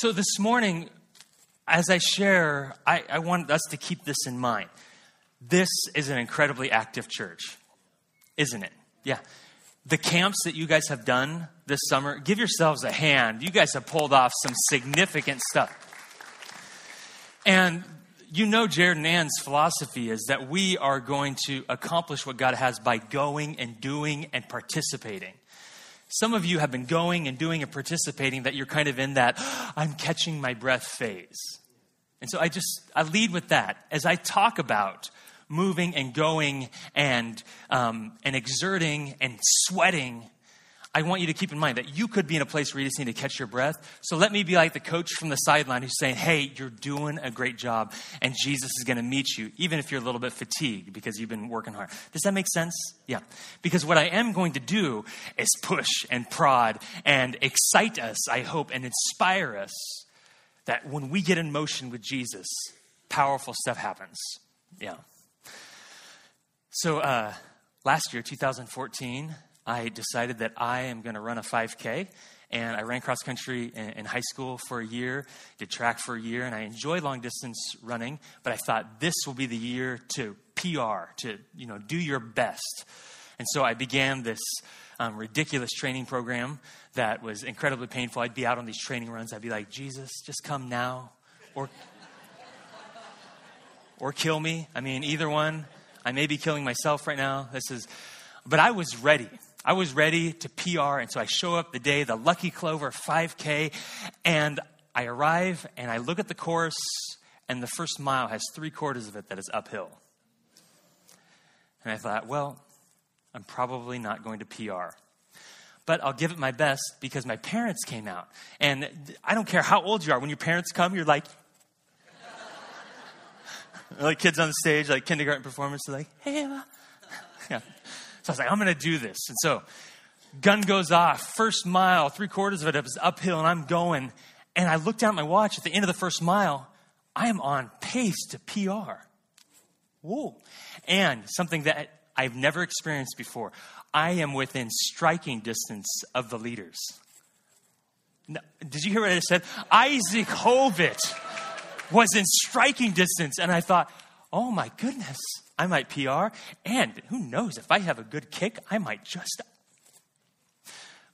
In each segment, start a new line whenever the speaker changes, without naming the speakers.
So this morning, as I share, I, I want us to keep this in mind. This is an incredibly active church, isn't it? Yeah. The camps that you guys have done this summer, give yourselves a hand. You guys have pulled off some significant stuff. And you know, Jared and Ann's philosophy is that we are going to accomplish what God has by going and doing and participating. Some of you have been going and doing and participating that you're kind of in that I'm catching my breath phase. And so I just, I lead with that as I talk about moving and going and, um, and exerting and sweating I want you to keep in mind that you could be in a place where you just need to catch your breath. So let me be like the coach from the sideline who's saying, Hey, you're doing a great job, and Jesus is going to meet you, even if you're a little bit fatigued because you've been working hard. Does that make sense? Yeah. Because what I am going to do is push and prod and excite us, I hope, and inspire us that when we get in motion with Jesus, powerful stuff happens. Yeah. So uh, last year, 2014, I decided that I am going to run a 5K. And I ran cross country in, high school for a year, did track for a year, and I enjoy long distance running. But I thought this will be the year to PR, to you know, do your best. And so I began this um, ridiculous training program that was incredibly painful. I'd be out on these training runs. I'd be like, Jesus, just come now, or or kill me. I mean, either one. I may be killing myself right now. This is, but I was ready. I was ready to PR, and so I show up the day, the Lucky Clover 5K, and I arrive and I look at the course, and the first mile has three quarters of it that is uphill. And I thought, well, I'm probably not going to PR. But I'll give it my best because my parents came out. And I don't care how old you are, when your parents come, you're like, like kids on the stage, like kindergarten performers, they're like, hey, Emma. Yeah. So I was like, I'm going to do this. And so gun goes off. First mile, three quarters of it is uphill, and I'm going. And I look down at my watch at the end of the first mile. I am on pace to PR. Whoa. And something that I've never experienced before I am within striking distance of the leaders. Now, did you hear what I said? Isaac Hovit was in striking distance. And I thought, oh my goodness, I might PR, and who knows, if I have a good kick, I might just.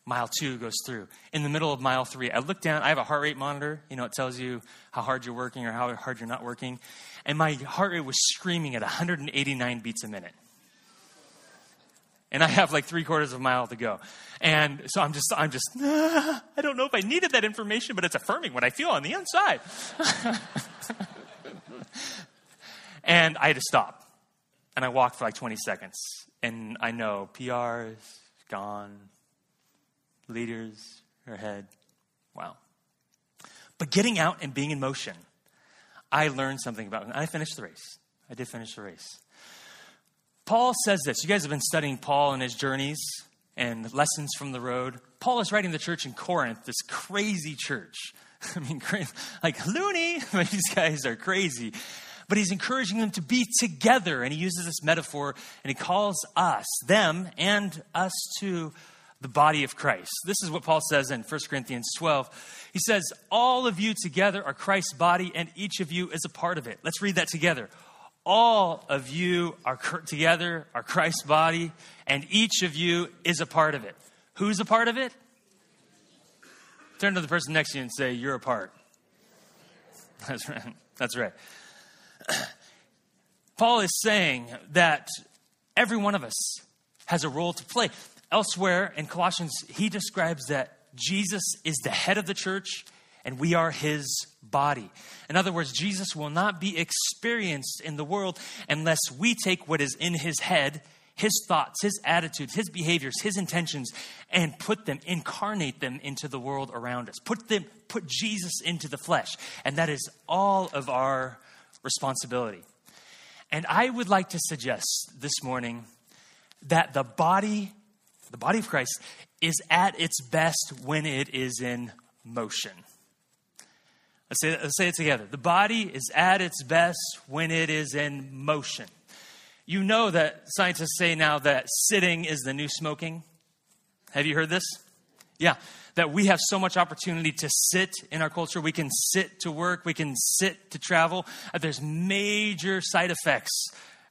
Mile two goes through. In the middle of mile three, I look down. I have a heart rate monitor. You know, it tells you how hard you're working or how hard you're not working. And my heart rate was screaming at 189 beats a minute. And I have like three quarters of a mile to go. And so I'm just, I'm just, ah, I don't know if I needed that information, but it's affirming what I feel on the inside. and I had to stop. And I walk for like 20 seconds. And I know PR is gone, leaders are ahead. Wow. But getting out and being in motion, I learned something about it. I finished the race. I did finish the race. Paul says this. You guys have been studying Paul and his journeys and lessons from the road. Paul is writing the church in Corinth, this crazy church. I mean, like loony. These guys are crazy but he's encouraging them to be together. And he uses this metaphor and he calls us, them, and us to the body of Christ. This is what Paul says in 1 Corinthians 12. He says, All of you together are Christ's body, and each of you is a part of it. Let's read that together. All of you are together, are Christ's body, and each of you is a part of it. Who's a part of it? Turn to the person next to you and say, You're a part. That's right. That's right. Paul is saying that every one of us has a role to play. Elsewhere in Colossians, he describes that Jesus is the head of the church and we are his body. In other words, Jesus will not be experienced in the world unless we take what is in his head, his thoughts, his attitudes, his behaviors, his intentions, and put them, incarnate them into the world around us. Put them, put Jesus into the flesh. And that is all of our responsibility. And I would like to suggest this morning that the body, the body of Christ, is at its best when it is in motion. Let's say, let's say it together. The body is at its best when it is in motion. You know that scientists say now that sitting is the new smoking. Have you heard this? Yeah. That we have so much opportunity to sit in our culture. We can sit to work, we can sit to travel. Uh, there's major side effects,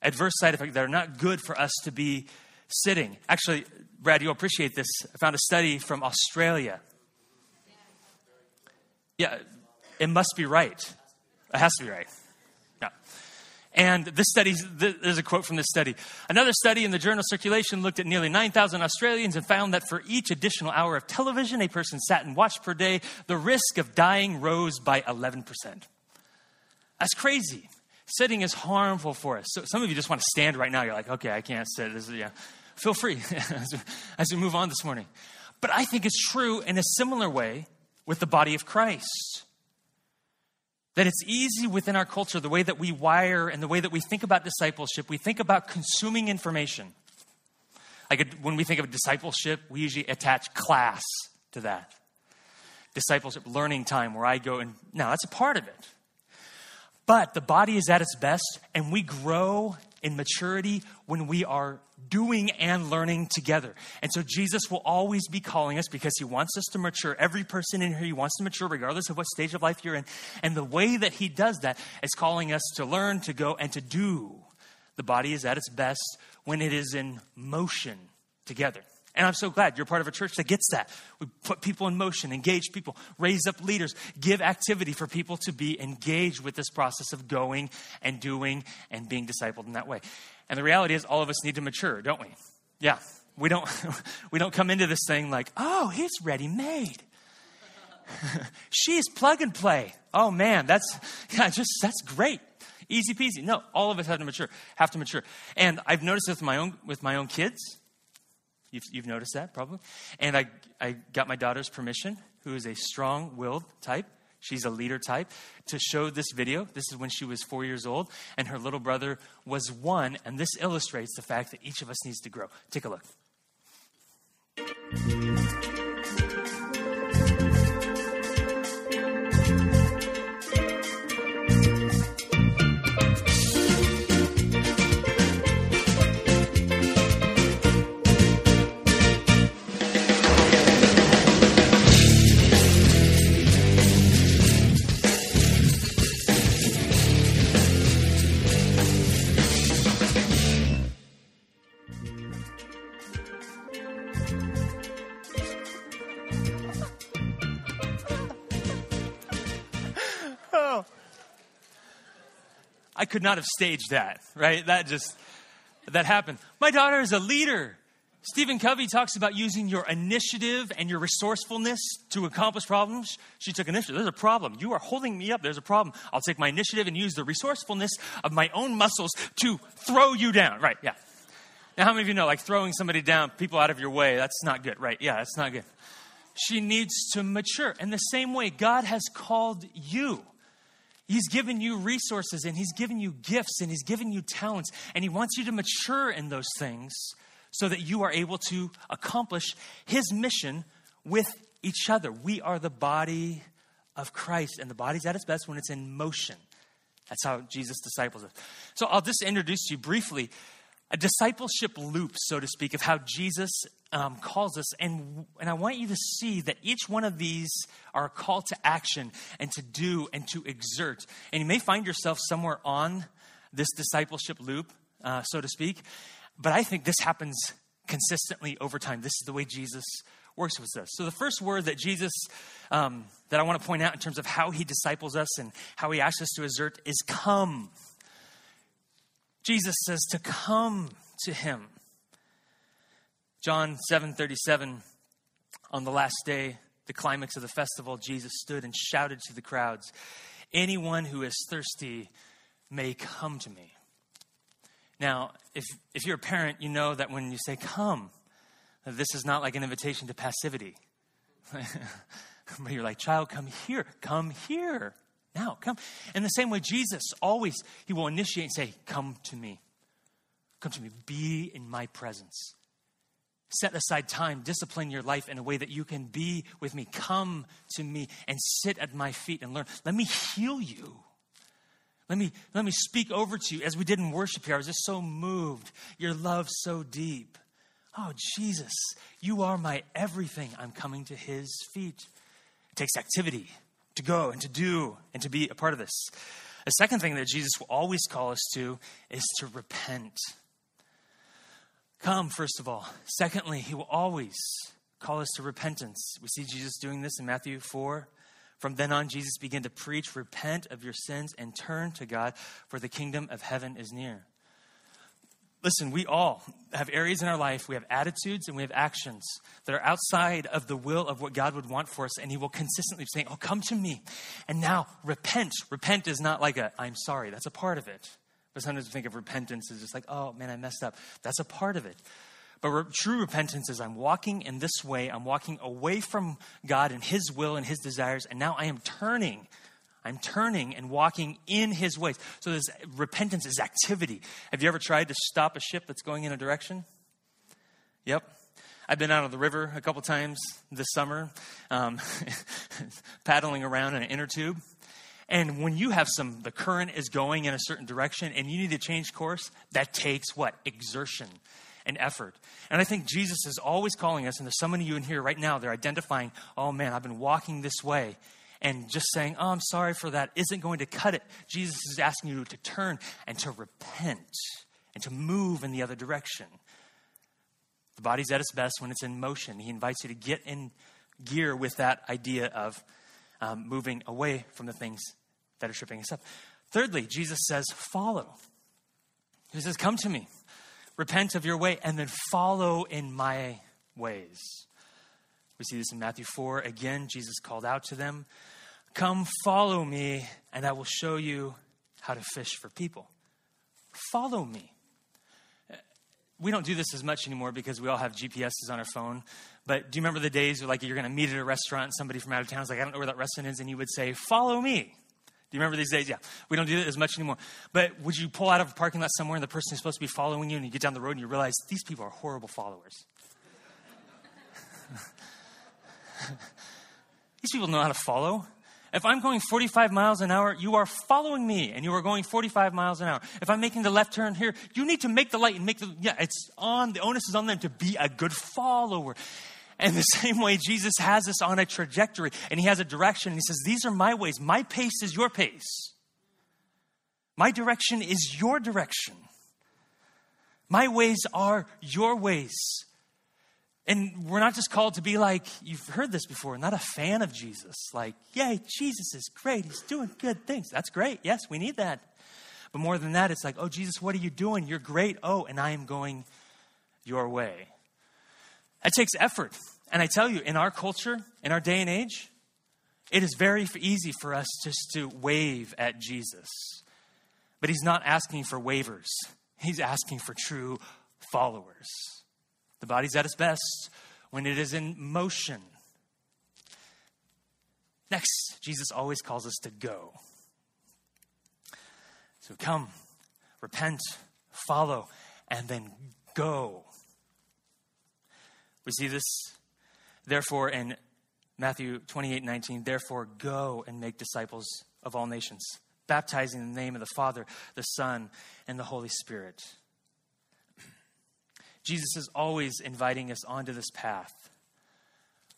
adverse side effects that are not good for us to be sitting. Actually, Brad, you'll appreciate this. I found a study from Australia. Yeah, it must be right. It has to be right. Yeah. And this study, there's a quote from this study. Another study in the journal Circulation looked at nearly 9,000 Australians and found that for each additional hour of television a person sat and watched per day, the risk of dying rose by 11%. That's crazy. Sitting is harmful for us. So some of you just want to stand right now. You're like, okay, I can't sit. This is, yeah. Feel free as we move on this morning. But I think it's true in a similar way with the body of Christ. That it's easy within our culture, the way that we wire and the way that we think about discipleship, we think about consuming information. Like when we think of discipleship, we usually attach class to that. Discipleship, learning time, where I go and now that's a part of it. But the body is at its best, and we grow in maturity when we are doing and learning together. And so Jesus will always be calling us because he wants us to mature. Every person in here, he wants to mature regardless of what stage of life you're in. And the way that he does that is calling us to learn, to go, and to do. The body is at its best when it is in motion together. And I'm so glad you're part of a church that gets that. We put people in motion, engage people, raise up leaders, give activity for people to be engaged with this process of going and doing and being discipled in that way. And the reality is, all of us need to mature, don't we? Yeah. We don't, we don't come into this thing like, oh, he's ready made. She's plug and play. Oh man, that's yeah, just that's great. Easy peasy. No, all of us have to mature, have to mature. And I've noticed with my own with my own kids. You've, you've noticed that probably. And I, I got my daughter's permission, who is a strong willed type. She's a leader type, to show this video. This is when she was four years old, and her little brother was one. And this illustrates the fact that each of us needs to grow. Take a look. Could not have staged that, right? That just, that happened. My daughter is a leader. Stephen Covey talks about using your initiative and your resourcefulness to accomplish problems. She took initiative. There's a problem. You are holding me up. There's a problem. I'll take my initiative and use the resourcefulness of my own muscles to throw you down. Right, yeah. Now, how many of you know, like throwing somebody down, people out of your way, that's not good, right? Yeah, that's not good. She needs to mature. In the same way, God has called you He's given you resources and He's given you gifts and He's given you talents, and He wants you to mature in those things so that you are able to accomplish His mission with each other. We are the body of Christ, and the body's at its best when it's in motion. That's how Jesus disciples us. So I'll just introduce you briefly a discipleship loop, so to speak, of how Jesus um, calls us. And, and I want you to see that each one of these are a call to action and to do and to exert. And you may find yourself somewhere on this discipleship loop, uh, so to speak. But I think this happens consistently over time. This is the way Jesus works with us. So the first word that Jesus, um, that I want to point out in terms of how he disciples us and how he asks us to exert is come. Jesus says to come to him. John 7:37 on the last day, the climax of the festival, Jesus stood and shouted to the crowds, "Anyone who is thirsty may come to me." Now, if if you're a parent, you know that when you say come, this is not like an invitation to passivity. but you're like, "Child, come here. Come here." Now, come. In the same way, Jesus always, he will initiate and say, Come to me. Come to me. Be in my presence. Set aside time, discipline your life in a way that you can be with me. Come to me and sit at my feet and learn. Let me heal you. Let me, let me speak over to you as we did in worship here. I was just so moved. Your love so deep. Oh, Jesus, you are my everything. I'm coming to his feet. It takes activity to go and to do and to be a part of this. A second thing that Jesus will always call us to is to repent. Come, first of all. Secondly, he will always call us to repentance. We see Jesus doing this in Matthew 4. From then on, Jesus began to preach, Repent of your sins and turn to God, for the kingdom of heaven is near. Listen, we all have areas in our life, we have attitudes and we have actions that are outside of the will of what God would want for us, and He will consistently say, Oh, come to me. And now repent. Repent is not like a, I'm sorry, that's a part of it. But sometimes we think of repentance as just like, oh man, I messed up. That's a part of it. But re- true repentance is I'm walking in this way, I'm walking away from God and His will and His desires, and now I am turning I'm turning and walking in his ways. So this repentance is activity. Have you ever tried to stop a ship that's going in a direction? Yep. I've been out on the river a couple times this summer, um, paddling around in an inner tube. And when you have some, the current is going in a certain direction and you need to change course, that takes what? Exertion and effort. And I think Jesus is always calling us, and there's so many of you in here right now, they're identifying, oh man, I've been walking this way and just saying, oh, I'm sorry for that, isn't going to cut it. Jesus is asking you to turn and to repent and to move in the other direction. The body's at its best when it's in motion. He invites you to get in gear with that idea of um, moving away from the things that are tripping us up. Thirdly, Jesus says, follow. He says, come to me, repent of your way, and then follow in my ways. We see this in Matthew 4. Again, Jesus called out to them, Come follow me, and I will show you how to fish for people. Follow me. We don't do this as much anymore because we all have GPSs on our phone. But do you remember the days where, like, you're going to meet at a restaurant and somebody from out of town is like, I don't know where that restaurant is, and you would say, Follow me. Do you remember these days? Yeah. We don't do that as much anymore. But would you pull out of a parking lot somewhere and the person is supposed to be following you, and you get down the road and you realize these people are horrible followers? these people know how to follow. If I'm going 45 miles an hour, you are following me and you are going 45 miles an hour. If I'm making the left turn here, you need to make the light and make the, yeah, it's on, the onus is on them to be a good follower. And the same way, Jesus has us on a trajectory and he has a direction. And he says, These are my ways. My pace is your pace. My direction is your direction. My ways are your ways. And we're not just called to be like, you've heard this before, not a fan of Jesus. Like, yay, Jesus is great. He's doing good things. That's great. Yes, we need that. But more than that, it's like, oh, Jesus, what are you doing? You're great. Oh, and I am going your way. That takes effort. And I tell you, in our culture, in our day and age, it is very easy for us just to wave at Jesus. But he's not asking for wavers, he's asking for true followers. The body's at its best when it is in motion. Next, Jesus always calls us to go. So come, repent, follow, and then go. We see this, therefore, in Matthew 28 19. Therefore, go and make disciples of all nations, baptizing in the name of the Father, the Son, and the Holy Spirit Jesus is always inviting us onto this path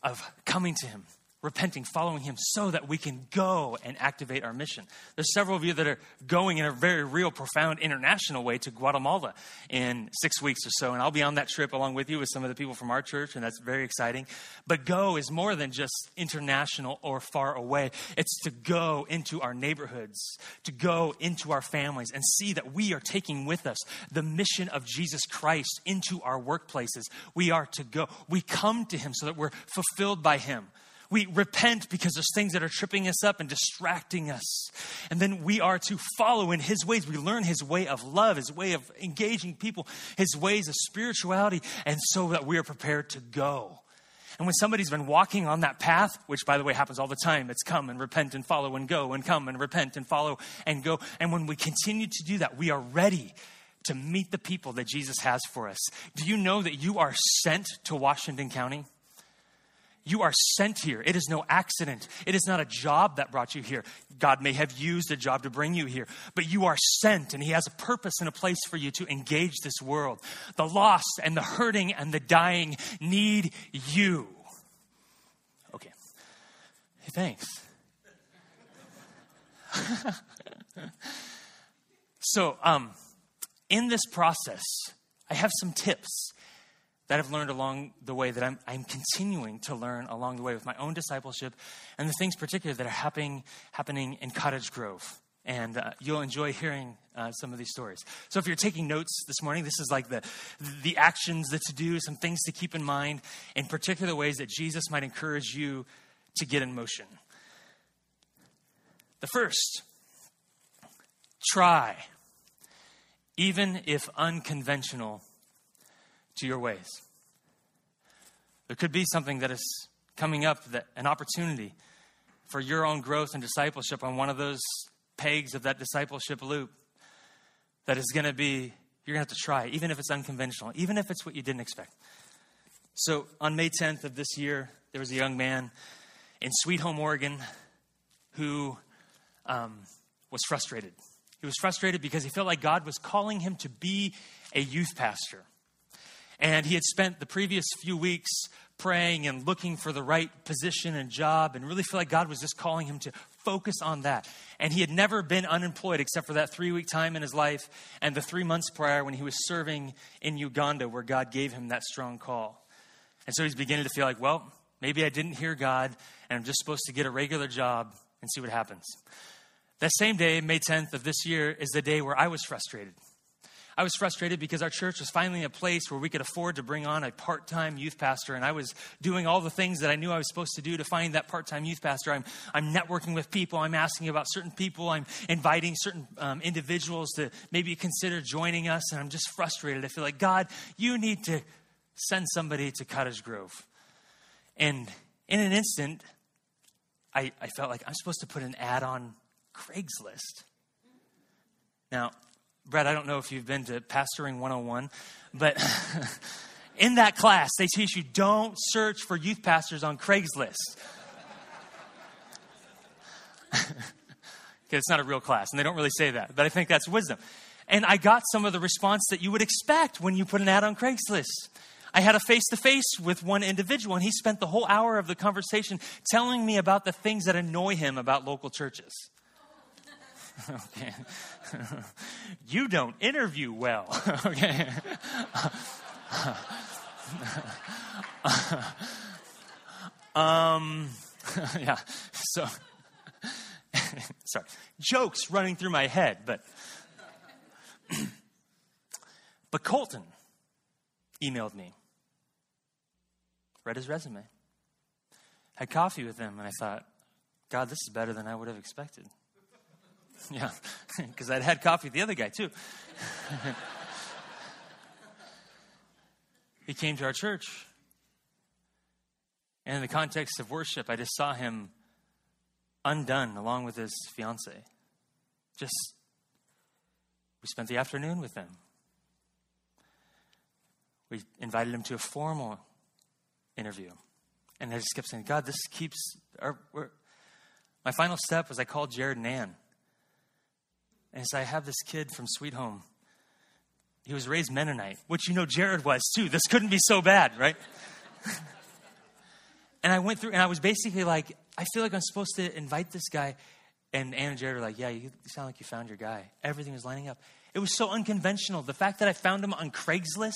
of coming to Him, repenting, following Him, so that we can go and activate our mission. There's several of you that are going in a very real, profound international way to Guatemala in six weeks or so. And I'll be on that trip along with you with some of the people from our church, and that's very exciting. But go is more than just international or far away, it's to go into our neighborhoods, to go into our families, and see that we are taking with us the mission of Jesus Christ into our workplaces. We are to go. We come to Him so that we're fulfilled by Him. We repent because there's things that are tripping us up and distracting us. And then we are to follow in His ways. We learn His way of love, His way of engaging people, His ways of spirituality, and so that we are prepared to go. And when somebody's been walking on that path, which by the way happens all the time, it's come and repent and follow and go and come and repent and follow and go. And when we continue to do that, we are ready to meet the people that Jesus has for us. Do you know that you are sent to Washington County? You are sent here. It is no accident. It is not a job that brought you here. God may have used a job to bring you here, but you are sent, and He has a purpose and a place for you to engage this world. The lost and the hurting and the dying need you. Okay. Hey, thanks. so, um, in this process, I have some tips that I've learned along the way that I'm, I'm continuing to learn along the way with my own discipleship and the things particularly that are happening, happening in Cottage Grove. And uh, you'll enjoy hearing uh, some of these stories. So, if you're taking notes this morning, this is like the, the actions, the to do, some things to keep in mind, in particular ways that Jesus might encourage you to get in motion. The first, try, even if unconventional to your ways. There could be something that is coming up, that an opportunity for your own growth and discipleship on one of those pegs of that discipleship loop that is going to be, you're going to have to try, even if it's unconventional, even if it's what you didn't expect. So on May 10th of this year, there was a young man in Sweet Home, Oregon, who um, was frustrated. He was frustrated because he felt like God was calling him to be a youth pastor. And he had spent the previous few weeks praying and looking for the right position and job and really feel like God was just calling him to focus on that. And he had never been unemployed except for that three week time in his life and the three months prior when he was serving in Uganda where God gave him that strong call. And so he's beginning to feel like, well, maybe I didn't hear God and I'm just supposed to get a regular job and see what happens. That same day, May 10th of this year, is the day where I was frustrated. I was frustrated because our church was finally a place where we could afford to bring on a part time youth pastor. And I was doing all the things that I knew I was supposed to do to find that part time youth pastor. I'm, I'm networking with people, I'm asking about certain people, I'm inviting certain um, individuals to maybe consider joining us. And I'm just frustrated. I feel like, God, you need to send somebody to Cottage Grove. And in an instant, I, I felt like I'm supposed to put an ad on Craigslist. Now, Brett, I don't know if you've been to Pastoring 101, but in that class, they teach you don't search for youth pastors on Craigslist. because it's not a real class, and they don't really say that, but I think that's wisdom. And I got some of the response that you would expect when you put an ad on Craigslist. I had a face to face with one individual, and he spent the whole hour of the conversation telling me about the things that annoy him about local churches. Okay. you don't interview well. okay. um, yeah. So, sorry. Jokes running through my head, but. but Colton emailed me, read his resume, had coffee with him, and I thought, God, this is better than I would have expected. Yeah, because I'd had coffee with the other guy too. he came to our church. And in the context of worship, I just saw him undone along with his fiance. Just, we spent the afternoon with them. We invited him to a formal interview. And I just kept saying, God, this keeps our. My final step was I called Jared and Ann. And so I have this kid from Sweet Home. He was raised Mennonite, which you know Jared was too. This couldn't be so bad, right? and I went through, and I was basically like, I feel like I'm supposed to invite this guy. And Ann and Jared were like, Yeah, you sound like you found your guy. Everything was lining up. It was so unconventional. The fact that I found him on Craigslist,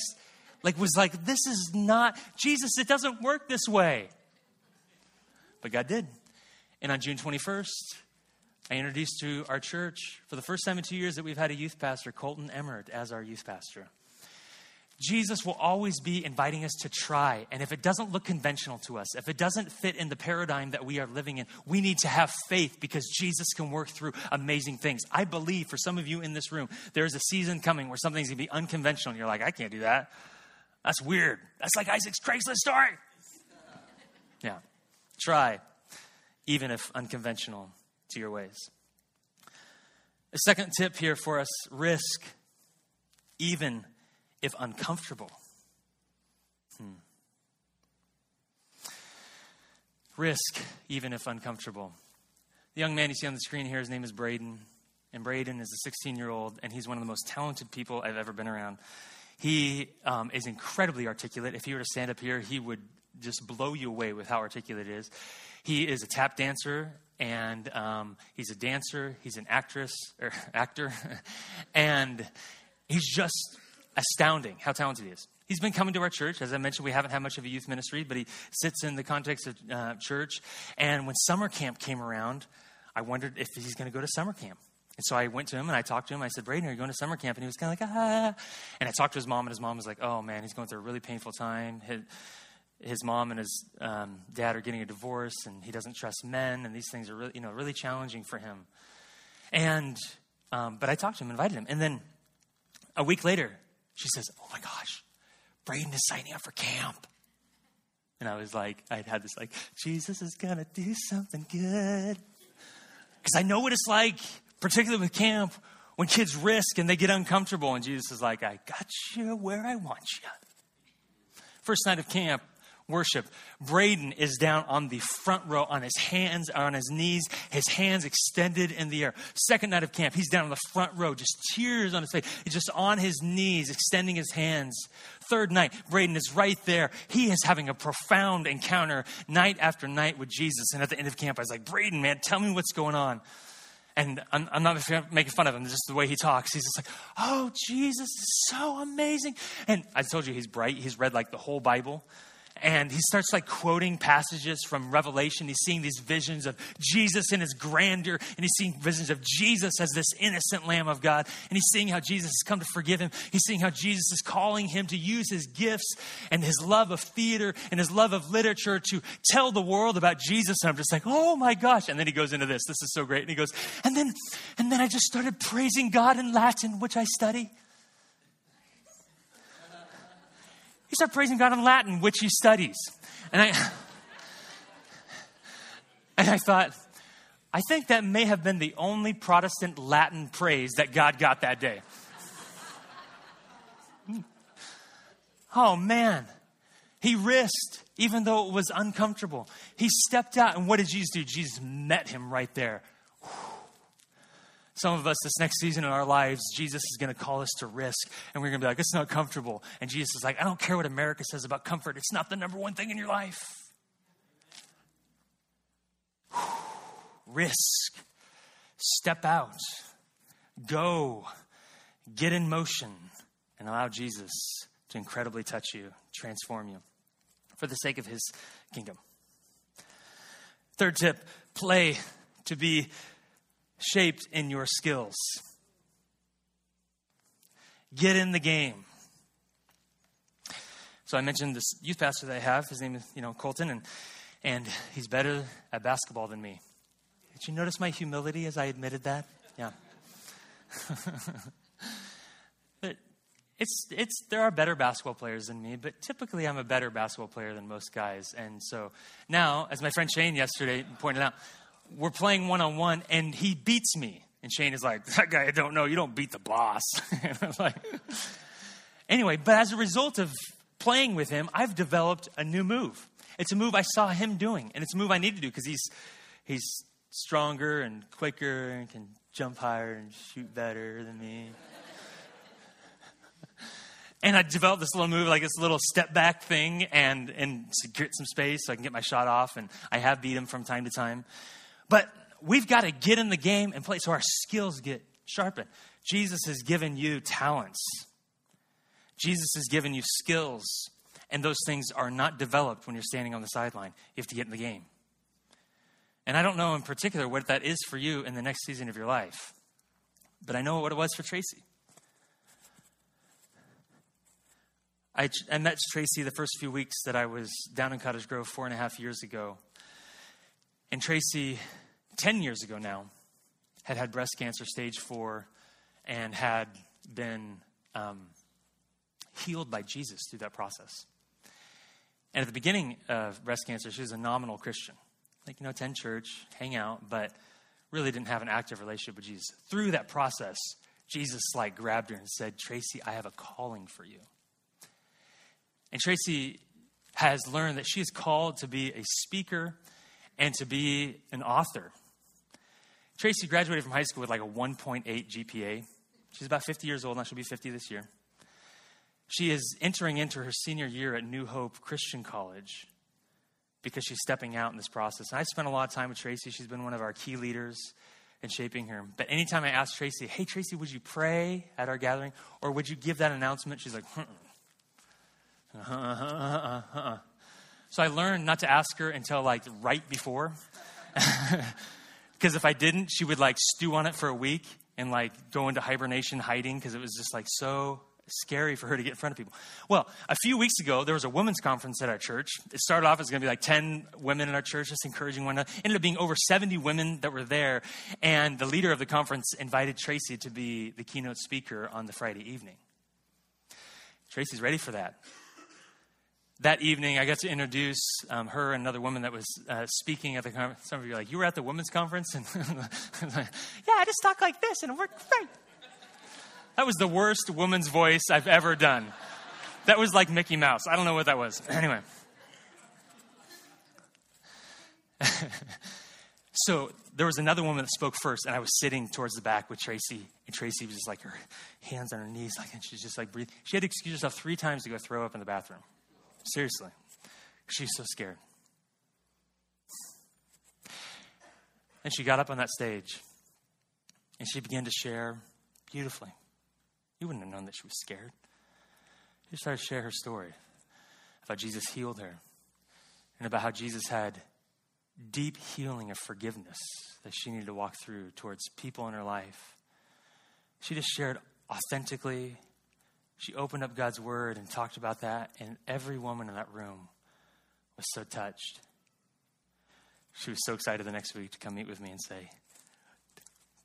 like, was like, This is not Jesus. It doesn't work this way. But God did. And on June 21st, I introduced to our church for the first time in two years that we've had a youth pastor, Colton Emmert, as our youth pastor. Jesus will always be inviting us to try. And if it doesn't look conventional to us, if it doesn't fit in the paradigm that we are living in, we need to have faith because Jesus can work through amazing things. I believe for some of you in this room, there is a season coming where something's going to be unconventional. And you're like, I can't do that. That's weird. That's like Isaac's Craigslist story. Yeah. Try, even if unconventional to your ways. A second tip here for us risk, even if uncomfortable. Hmm. Risk, even if uncomfortable. The young man you see on the screen here, his name is Braden. And Braden is a 16 year old, and he's one of the most talented people I've ever been around. He um, is incredibly articulate. If he were to stand up here, he would just blow you away with how articulate it is. He is a tap dancer, and um, he's a dancer. He's an actress or actor, and he's just astounding how talented he is. He's been coming to our church. As I mentioned, we haven't had much of a youth ministry, but he sits in the context of uh, church. And when summer camp came around, I wondered if he's going to go to summer camp. And so I went to him and I talked to him. I said, Braden, are you going to summer camp? And he was kind of like, ah. And I talked to his mom, and his mom was like, oh man, he's going through a really painful time. His, his mom and his um, dad are getting a divorce, and he doesn't trust men, and these things are really, you know, really challenging for him. And, um, but I talked to him, invited him. And then a week later, she says, oh my gosh, Braden is signing up for camp. And I was like, I'd had this like, Jesus is to do something good. Because I know what it's like particularly with camp, when kids risk and they get uncomfortable, and Jesus is like, I got you where I want you. First night of camp, worship. Braden is down on the front row on his hands, on his knees, his hands extended in the air. Second night of camp, he's down on the front row, just tears on his face. Just on his knees, extending his hands. Third night, Braden is right there. He is having a profound encounter night after night with Jesus. And at the end of camp, I was like, Braden, man, tell me what's going on. And I'm, I'm, not making fun of him, just the way he talks. He's just like, oh, Jesus is so amazing. And I told you he's bright. He's read like the whole Bible and he starts like quoting passages from Revelation. He's seeing these visions of Jesus in his grandeur, and he's seeing visions of Jesus as this innocent Lamb of God. And he's seeing how Jesus has come to forgive him. He's seeing how Jesus is calling him to use his gifts and his love of theater and his love of literature to tell the world about Jesus. And I'm just like, oh my gosh. And then he goes into this. This is so great. And he goes, and then, and then I just started praising God in Latin, which I study. He started praising God in Latin, which he studies. And I, and I thought, I think that may have been the only Protestant Latin praise that God got that day. oh man, he risked, even though it was uncomfortable. He stepped out, and what did Jesus do? Jesus met him right there. Some of us, this next season in our lives, Jesus is going to call us to risk, and we're going to be like, it's not comfortable. And Jesus is like, I don't care what America says about comfort, it's not the number one thing in your life. risk, step out, go, get in motion, and allow Jesus to incredibly touch you, transform you for the sake of his kingdom. Third tip play to be shaped in your skills. Get in the game. So I mentioned this youth pastor that I have. His name is, you know, Colton, and and he's better at basketball than me. Did you notice my humility as I admitted that? Yeah. but it's it's there are better basketball players than me, but typically I'm a better basketball player than most guys. And so now, as my friend Shane yesterday pointed out, we're playing one on one, and he beats me. And Shane is like, that guy I don't know. You don't beat the boss. like, anyway, but as a result of playing with him, I've developed a new move. It's a move I saw him doing, and it's a move I need to do because he's he's stronger and quicker and can jump higher and shoot better than me. and I developed this little move, like this little step back thing, and and to get some space so I can get my shot off. And I have beat him from time to time. But we've got to get in the game and play so our skills get sharpened. Jesus has given you talents, Jesus has given you skills, and those things are not developed when you're standing on the sideline. You have to get in the game. And I don't know in particular what that is for you in the next season of your life, but I know what it was for Tracy. I, I met Tracy the first few weeks that I was down in Cottage Grove four and a half years ago. And Tracy, 10 years ago now, had had breast cancer stage four and had been um, healed by Jesus through that process. And at the beginning of breast cancer, she was a nominal Christian. Like, you know, attend church, hang out, but really didn't have an active relationship with Jesus. Through that process, Jesus like grabbed her and said, Tracy, I have a calling for you. And Tracy has learned that she is called to be a speaker and to be an author. Tracy graduated from high school with like a 1.8 GPA. She's about 50 years old now. She'll be 50 this year. She is entering into her senior year at New Hope Christian College because she's stepping out in this process. And I spent a lot of time with Tracy. She's been one of our key leaders in shaping her. But anytime I ask Tracy, hey, Tracy, would you pray at our gathering? Or would you give that announcement? She's like, uh-uh, uh-uh, uh-uh. So I learned not to ask her until like right before. Because if I didn't, she would like stew on it for a week and like go into hibernation hiding because it was just like so scary for her to get in front of people. Well, a few weeks ago, there was a women's conference at our church. It started off as going to be like 10 women in our church, just encouraging one another. Ended up being over 70 women that were there. And the leader of the conference invited Tracy to be the keynote speaker on the Friday evening. Tracy's ready for that that evening, I got to introduce um, her and another woman that was uh, speaking at the conference. Some of you are like, You were at the women's conference? And yeah, I just talk like this and it worked great. That was the worst woman's voice I've ever done. That was like Mickey Mouse. I don't know what that was. Anyway. so there was another woman that spoke first, and I was sitting towards the back with Tracy, and Tracy was just like her hands on her knees, like, and she's just like breathing. She had to excuse herself three times to go throw up in the bathroom. Seriously. She's so scared. And she got up on that stage and she began to share beautifully. You wouldn't have known that she was scared. She started to share her story about Jesus healed her and about how Jesus had deep healing of forgiveness that she needed to walk through towards people in her life. She just shared authentically she opened up God's word and talked about that, and every woman in that room was so touched. She was so excited the next week to come meet with me and say,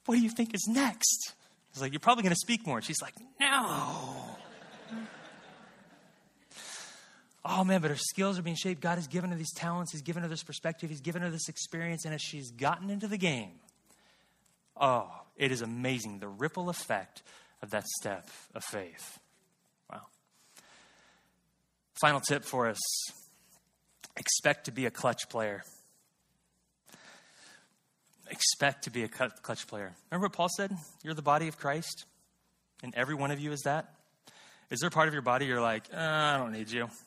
What do you think is next? I was like, You're probably going to speak more. She's like, No. oh man, but her skills are being shaped. God has given her these talents, He's given her this perspective, He's given her this experience, and as she's gotten into the game, oh, it is amazing the ripple effect of that step of faith. Final tip for us expect to be a clutch player. Expect to be a clutch player. Remember what Paul said? You're the body of Christ, and every one of you is that. Is there a part of your body you're like, uh, I don't need you?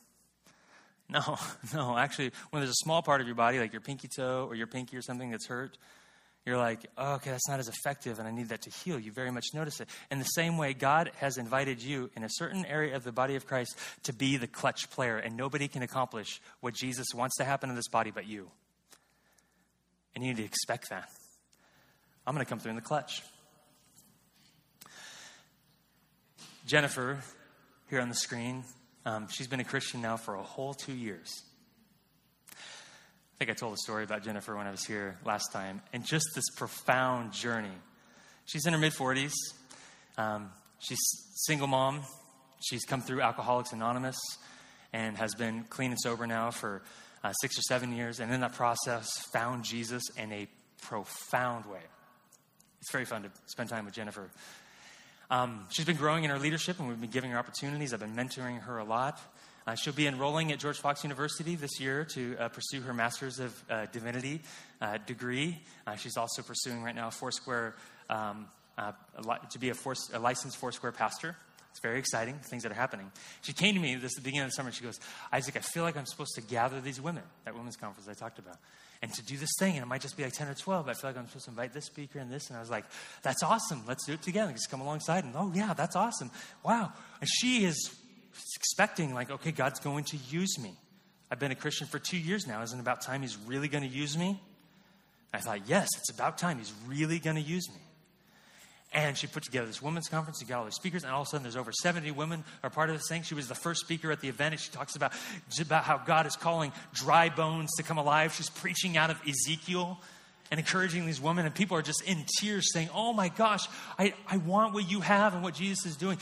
No, no. Actually, when there's a small part of your body, like your pinky toe or your pinky or something that's hurt, you're like, oh, okay, that's not as effective, and I need that to heal. You very much notice it. In the same way, God has invited you in a certain area of the body of Christ to be the clutch player, and nobody can accomplish what Jesus wants to happen in this body but you. And you need to expect that. I'm going to come through in the clutch. Jennifer, here on the screen, um, she's been a Christian now for a whole two years. I think I told a story about Jennifer when I was here last time, and just this profound journey. She's in her mid 40s. Um, she's single mom. She's come through Alcoholics Anonymous and has been clean and sober now for uh, six or seven years. And in that process, found Jesus in a profound way. It's very fun to spend time with Jennifer. Um, she's been growing in her leadership, and we've been giving her opportunities. I've been mentoring her a lot. Uh, she'll be enrolling at George Fox University this year to uh, pursue her Master's of uh, Divinity uh, degree. Uh, she's also pursuing right now a Foursquare, um, uh, to be a, force, a licensed Foursquare pastor. It's very exciting, things that are happening. She came to me this the beginning of the summer. She goes, Isaac, I feel like I'm supposed to gather these women, that women's conference I talked about, and to do this thing. And it might just be like 10 or 12. I feel like I'm supposed to invite this speaker and this. And I was like, that's awesome. Let's do it together. Just come alongside. And oh, yeah, that's awesome. Wow. And she is expecting, like, okay, God's going to use me. I've been a Christian for two years now. Isn't about time He's really going to use me? I thought, yes, it's about time. He's really going to use me. And she put together this women's conference. She got all the speakers, and all of a sudden, there's over 70 women are part of this thing. She was the first speaker at the event, and she talks about, about how God is calling dry bones to come alive. She's preaching out of Ezekiel and encouraging these women, and people are just in tears saying, Oh my gosh, I, I want what you have and what Jesus is doing.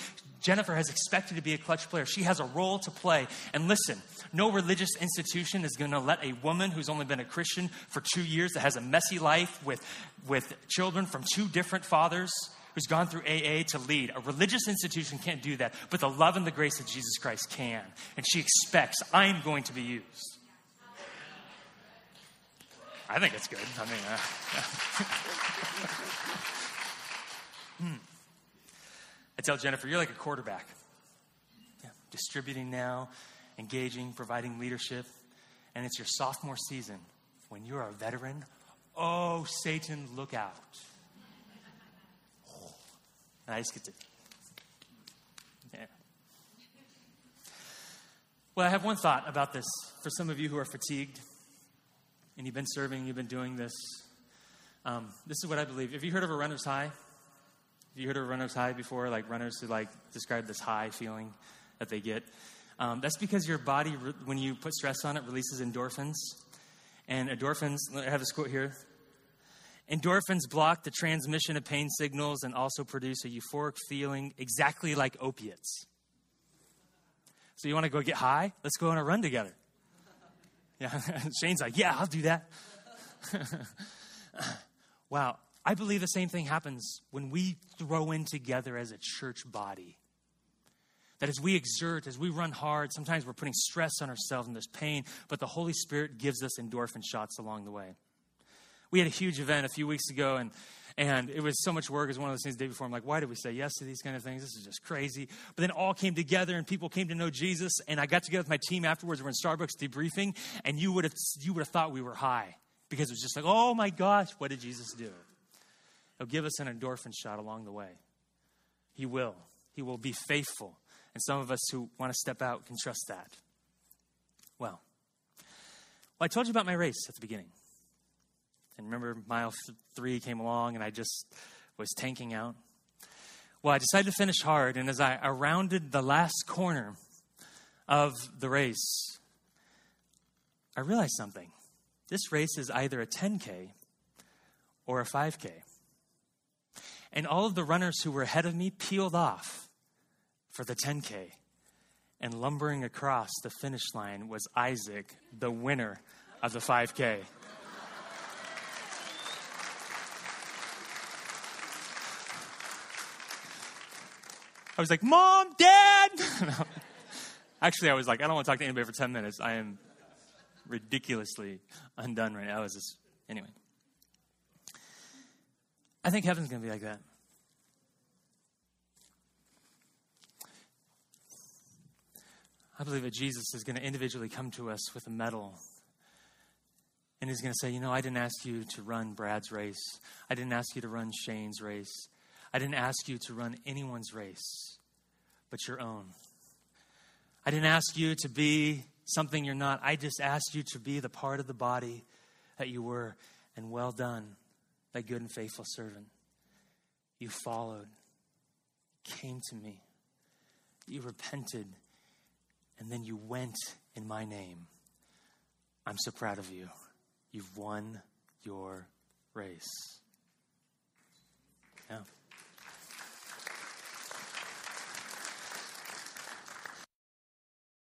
Jennifer has expected to be a clutch player. She has a role to play. And listen, no religious institution is going to let a woman who's only been a Christian for two years, that has a messy life with, with children from two different fathers, who's gone through AA to lead. A religious institution can't do that, but the love and the grace of Jesus Christ can. And she expects, I'm going to be used. I think it's good. I mean, uh, hmm. I tell Jennifer, you're like a quarterback. Yeah, distributing now, engaging, providing leadership. And it's your sophomore season when you're a veteran. Oh, Satan, look out. Oh, I just get to. Yeah. Well, I have one thought about this for some of you who are fatigued and you've been serving, you've been doing this. Um, this is what I believe. Have you heard of a runner's high? Have you heard of runner's high before? Like runners who like describe this high feeling that they get. Um, that's because your body, when you put stress on it, releases endorphins. And endorphins, I have this quote here. Endorphins block the transmission of pain signals and also produce a euphoric feeling exactly like opiates. So you want to go get high? Let's go on a run together. Yeah, Shane's like, yeah, I'll do that. wow, I believe the same thing happens when we throw in together as a church body. That as we exert, as we run hard, sometimes we're putting stress on ourselves and there's pain, but the Holy Spirit gives us endorphin shots along the way. We had a huge event a few weeks ago, and and it was so much work. It was one of those things the day before. I'm like, why did we say yes to these kind of things? This is just crazy. But then all came together and people came to know Jesus. And I got together with my team afterwards. We're in Starbucks debriefing, and you would have you would have thought we were high because it was just like, oh my gosh, what did Jesus do? He'll give us an endorphin shot along the way. He will. He will be faithful. And some of us who want to step out can trust that. Well, well, I told you about my race at the beginning. And remember, mile three came along and I just was tanking out. Well, I decided to finish hard, and as I rounded the last corner of the race, I realized something. This race is either a 10K or a 5K. And all of the runners who were ahead of me peeled off for the 10K. And lumbering across the finish line was Isaac, the winner of the 5K. I was like, Mom, Dad. Actually, I was like, I don't want to talk to anybody for 10 minutes. I am ridiculously undone right now. I was just, anyway. I think heaven's going to be like that. I believe that Jesus is going to individually come to us with a medal. And he's going to say, You know, I didn't ask you to run Brad's race. I didn't ask you to run Shane's race. I didn't ask you to run anyone's race but your own. I didn't ask you to be something you're not. I just asked you to be the part of the body that you were. And well done, thy good and faithful servant. You followed, came to me, you repented, and then you went in my name. I'm so proud of you. You've won your race. Yeah.